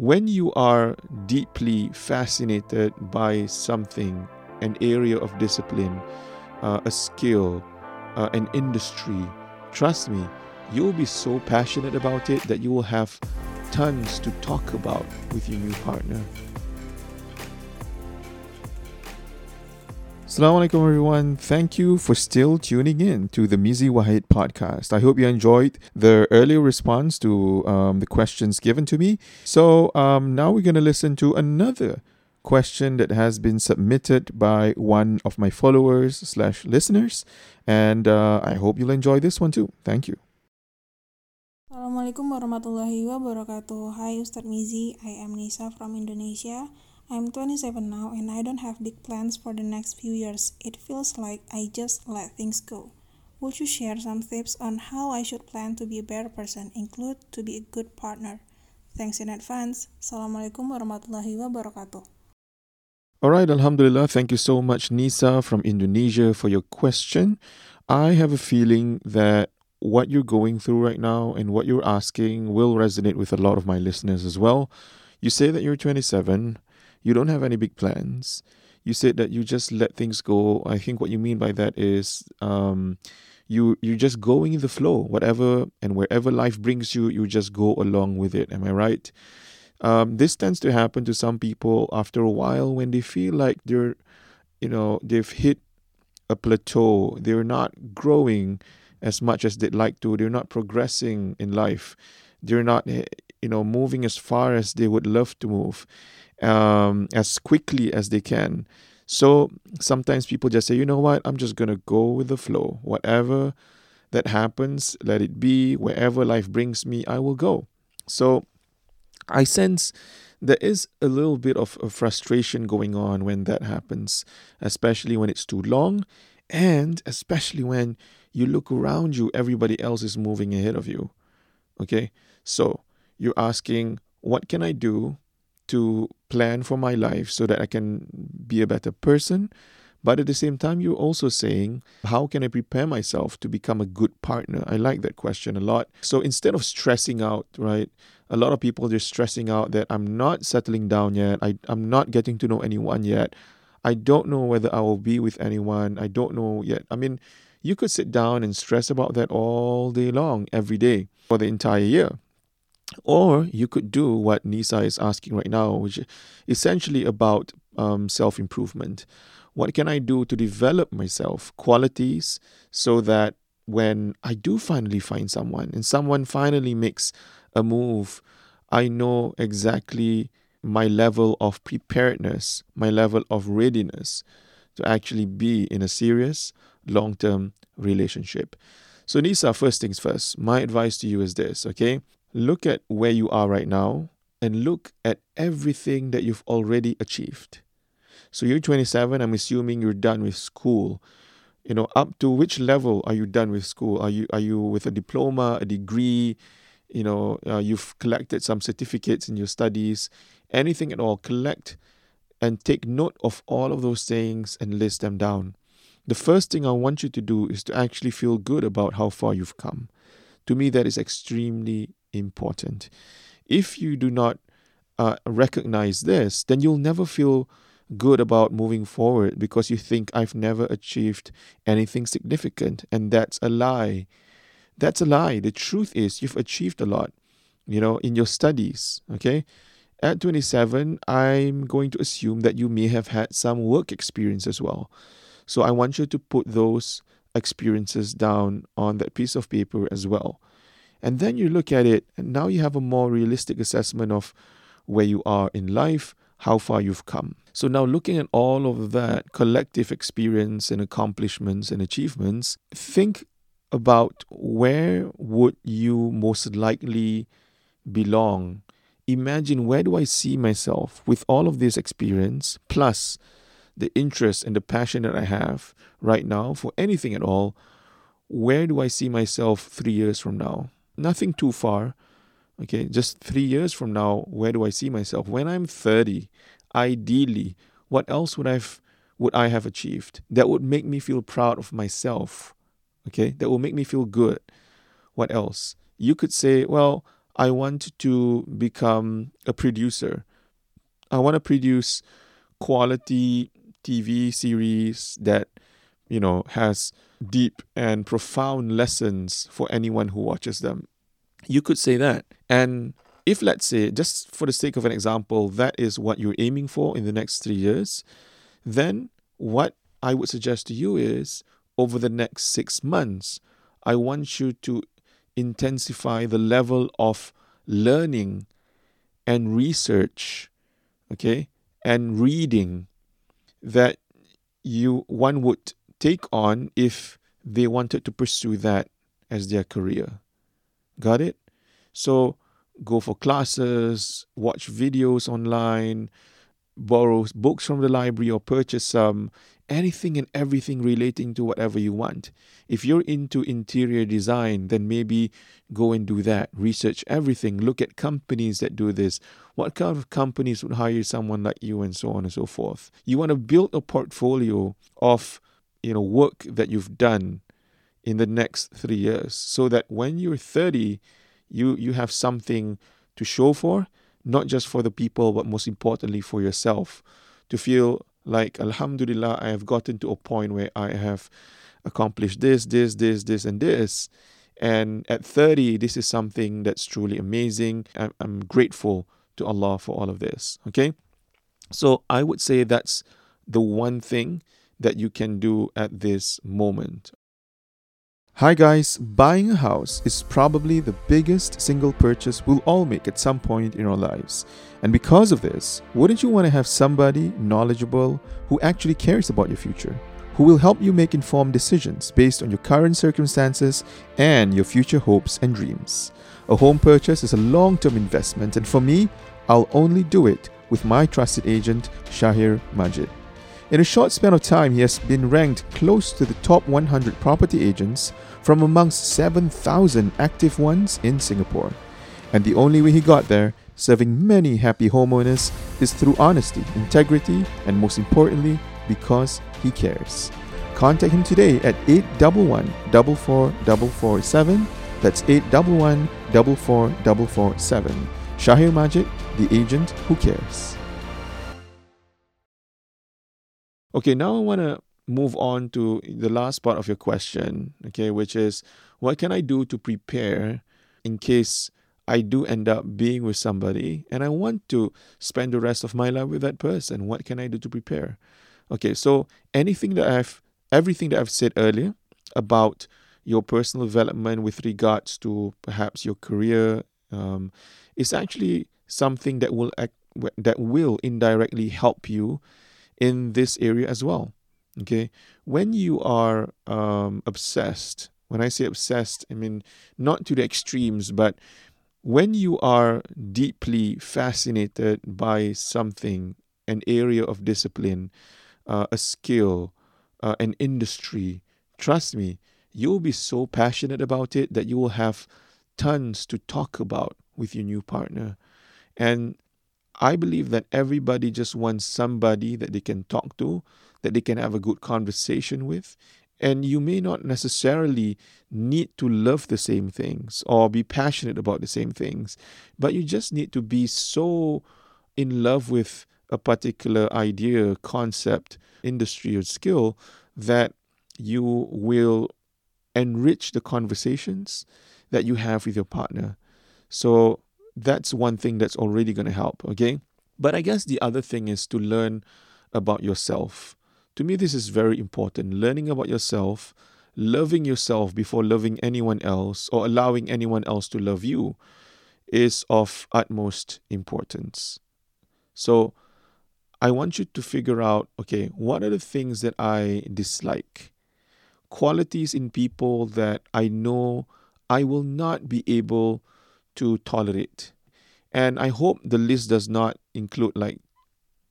when you are deeply fascinated by something, an area of discipline, uh, a skill, uh, an industry, trust me, you'll be so passionate about it that you will have tons to talk about with your new partner. Assalamualaikum everyone. Thank you for still tuning in to the Mizi Wahid podcast. I hope you enjoyed the earlier response to um, the questions given to me. So um, now we're going to listen to another question that has been submitted by one of my followers slash listeners, and uh, I hope you'll enjoy this one too. Thank you. Assalamualaikum warahmatullahi wabarakatuh. Hi Ustadz Mizi, I am Nisa from Indonesia. I'm 27 now and I don't have big plans for the next few years. It feels like I just let things go. Would you share some tips on how I should plan to be a better person, include to be a good partner? Thanks in advance. Assalamualaikum warahmatullahi wabarakatuh. All right, Alhamdulillah. Thank you so much, Nisa from Indonesia, for your question. I have a feeling that what you're going through right now and what you're asking will resonate with a lot of my listeners as well. You say that you're 27 you don't have any big plans. You said that you just let things go. I think what you mean by that is um, you you're just going in the flow, whatever and wherever life brings you, you just go along with it. Am I right? Um, this tends to happen to some people after a while when they feel like they're, you know, they've hit a plateau. They're not growing as much as they'd like to. They're not progressing in life. They're not, eh, you know, moving as far as they would love to move um, as quickly as they can. So sometimes people just say, you know what, I'm just going to go with the flow. Whatever that happens, let it be. Wherever life brings me, I will go. So I sense there is a little bit of frustration going on when that happens, especially when it's too long, and especially when you look around you, everybody else is moving ahead of you. Okay, so you're asking, what can I do to plan for my life so that I can be a better person. But at the same time, you're also saying, how can I prepare myself to become a good partner? I like that question a lot. So instead of stressing out, right? A lot of people just stressing out that I'm not settling down yet. I, I'm not getting to know anyone yet. I don't know whether I will be with anyone. I don't know yet. I mean, you could sit down and stress about that all day long, every day, for the entire year. Or you could do what Nisa is asking right now, which is essentially about um, self improvement. What can I do to develop myself, qualities, so that when I do finally find someone and someone finally makes a move, I know exactly my level of preparedness, my level of readiness to actually be in a serious long term relationship. So, Nisa, first things first, my advice to you is this, okay? Look at where you are right now and look at everything that you've already achieved. So you're 27, I'm assuming you're done with school. You know, up to which level are you done with school? Are you are you with a diploma, a degree? You know, uh, you've collected some certificates in your studies, anything at all. Collect and take note of all of those things and list them down. The first thing I want you to do is to actually feel good about how far you've come. To me, that is extremely important. If you do not uh, recognize this, then you'll never feel good about moving forward because you think I've never achieved anything significant. And that's a lie. That's a lie. The truth is, you've achieved a lot, you know, in your studies. Okay. At 27, I'm going to assume that you may have had some work experience as well. So I want you to put those experiences down on that piece of paper as well. And then you look at it, and now you have a more realistic assessment of where you are in life, how far you've come. So now looking at all of that collective experience and accomplishments and achievements, think about where would you most likely belong. Imagine where do I see myself with all of this experience plus the interest and the passion that I have right now for anything at all. Where do I see myself 3 years from now? Nothing too far. Okay, just three years from now, where do I see myself? When I'm 30, ideally, what else would I've would I have achieved that would make me feel proud of myself? Okay, that will make me feel good. What else? You could say, well, I want to become a producer. I want to produce quality TV series that you know has deep and profound lessons for anyone who watches them. You could say that. And if let's say just for the sake of an example that is what you're aiming for in the next 3 years, then what I would suggest to you is over the next 6 months I want you to intensify the level of learning and research, okay, and reading that you one would take on if they wanted to pursue that as their career. Got it? So go for classes, watch videos online, borrow books from the library or purchase some, anything and everything relating to whatever you want. If you're into interior design, then maybe go and do that. Research everything. Look at companies that do this. What kind of companies would hire someone like you and so on and so forth. You want to build a portfolio of, you know, work that you've done in the next 3 years so that when you're 30, you you have something to show for, not just for the people but most importantly for yourself. To feel like alhamdulillah i have gotten to a point where i have accomplished this this this this and this. And at 30 this is something that's truly amazing. I'm, I'm grateful to allah for all of this okay? So i would say that's the one thing that you can do at this moment Hi guys, buying a house is probably the biggest single purchase we'll all make at some point in our lives. And because of this, wouldn't you want to have somebody knowledgeable who actually cares about your future? Who will help you make informed decisions based on your current circumstances and your future hopes and dreams. A home purchase is a long term investment, and for me, I'll only do it with my trusted agent, Shahir Majid. In a short span of time, he has been ranked close to the top 100 property agents from amongst 7,000 active ones in Singapore. And the only way he got there, serving many happy homeowners, is through honesty, integrity, and most importantly, because he cares. Contact him today at 811 44447. That's 811 44447. Shahir Majid, the agent who cares. Okay, now I want to move on to the last part of your question, okay, which is what can I do to prepare in case I do end up being with somebody and I want to spend the rest of my life with that person? What can I do to prepare? Okay, so anything that I've, everything that I've said earlier about your personal development with regards to perhaps your career um, is actually something that will act, that will indirectly help you in this area as well. Okay, when you are um, obsessed, when I say obsessed, I mean not to the extremes, but when you are deeply fascinated by something, an area of discipline, uh, a skill, uh, an industry, trust me, you'll be so passionate about it that you will have tons to talk about with your new partner. And I believe that everybody just wants somebody that they can talk to that they can have a good conversation with. And you may not necessarily need to love the same things or be passionate about the same things, but you just need to be so in love with a particular idea, concept, industry, or skill that you will enrich the conversations that you have with your partner. So that's one thing that's already going to help, okay? But I guess the other thing is to learn about yourself. To me, this is very important. Learning about yourself, loving yourself before loving anyone else or allowing anyone else to love you is of utmost importance. So, I want you to figure out okay, what are the things that I dislike? Qualities in people that I know I will not be able to tolerate. And I hope the list does not include like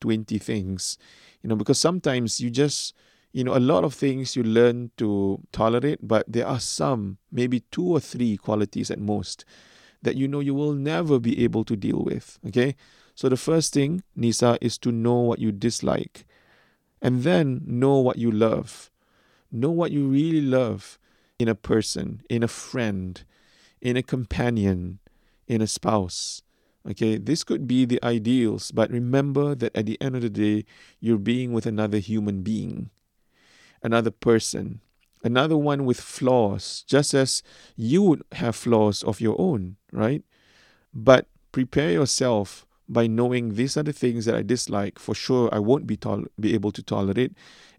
20 things you know because sometimes you just you know a lot of things you learn to tolerate but there are some maybe two or three qualities at most that you know you will never be able to deal with okay so the first thing nisa is to know what you dislike and then know what you love know what you really love in a person in a friend in a companion in a spouse. Okay, this could be the ideals, but remember that at the end of the day, you're being with another human being, another person, another one with flaws, just as you would have flaws of your own, right? But prepare yourself by knowing these are the things that I dislike. For sure, I won't be tol- be able to tolerate.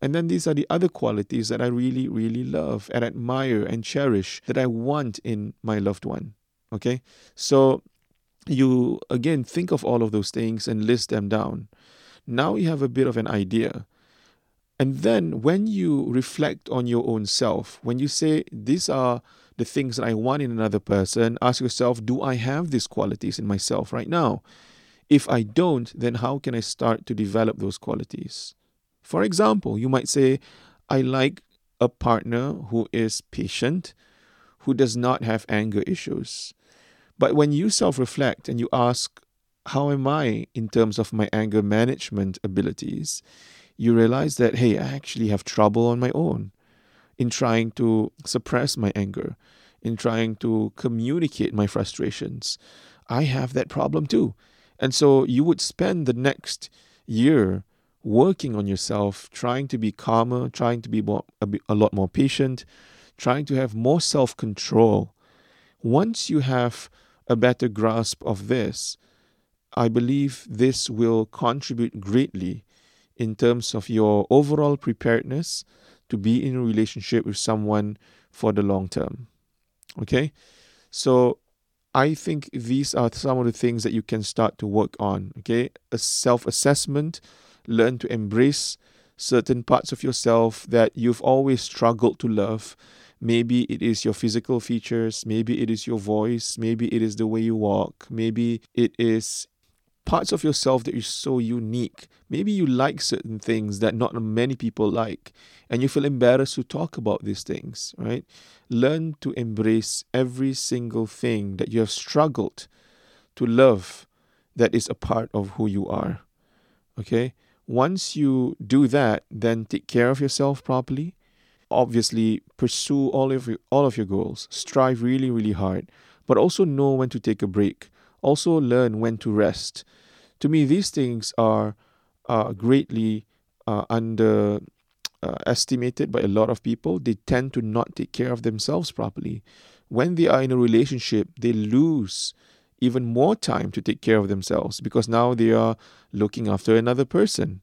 And then these are the other qualities that I really, really love and admire and cherish that I want in my loved one. Okay, so you again think of all of those things and list them down. Now you have a bit of an idea. And then when you reflect on your own self, when you say, These are the things that I want in another person, ask yourself, Do I have these qualities in myself right now? If I don't, then how can I start to develop those qualities? For example, you might say, I like a partner who is patient, who does not have anger issues. But when you self reflect and you ask, How am I in terms of my anger management abilities? you realize that, hey, I actually have trouble on my own in trying to suppress my anger, in trying to communicate my frustrations. I have that problem too. And so you would spend the next year working on yourself, trying to be calmer, trying to be more, a, a lot more patient, trying to have more self control. Once you have a better grasp of this, I believe this will contribute greatly in terms of your overall preparedness to be in a relationship with someone for the long term. Okay? So I think these are some of the things that you can start to work on. Okay? A self assessment, learn to embrace certain parts of yourself that you've always struggled to love. Maybe it is your physical features, maybe it is your voice, maybe it is the way you walk, maybe it is parts of yourself that are so unique. Maybe you like certain things that not many people like, and you feel embarrassed to talk about these things, right? Learn to embrace every single thing that you have struggled to love that is a part of who you are. Okay? Once you do that, then take care of yourself properly. Obviously, pursue all of your, all of your goals. Strive really, really hard, but also know when to take a break also learn when to rest. To me, these things are uh, greatly uh, under uh, by a lot of people. They tend to not take care of themselves properly. When they are in a relationship, they lose even more time to take care of themselves because now they are looking after another person.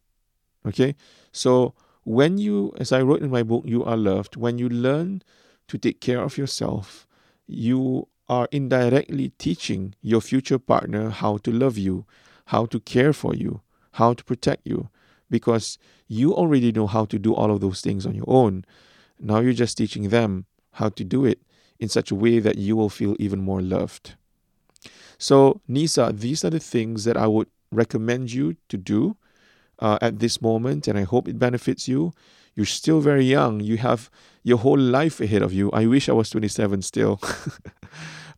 Okay? So, when you, as I wrote in my book, You Are Loved, when you learn to take care of yourself, you are indirectly teaching your future partner how to love you, how to care for you, how to protect you, because you already know how to do all of those things on your own. Now you're just teaching them how to do it in such a way that you will feel even more loved. So, Nisa, these are the things that I would recommend you to do uh, at this moment, and I hope it benefits you. You're still very young. You have your whole life ahead of you. I wish I was 27 still.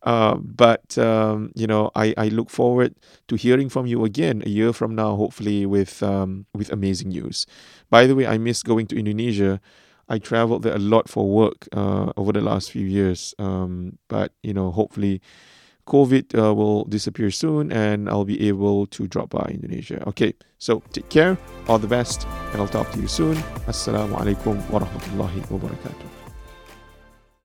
Uh, but um, you know, I, I look forward to hearing from you again a year from now, hopefully with um, with amazing news. By the way, I miss going to Indonesia. I traveled there a lot for work uh, over the last few years. Um, but you know, hopefully, COVID uh, will disappear soon, and I'll be able to drop by Indonesia. Okay, so take care, all the best, and I'll talk to you soon. Assalamualaikum warahmatullahi wabarakatuh.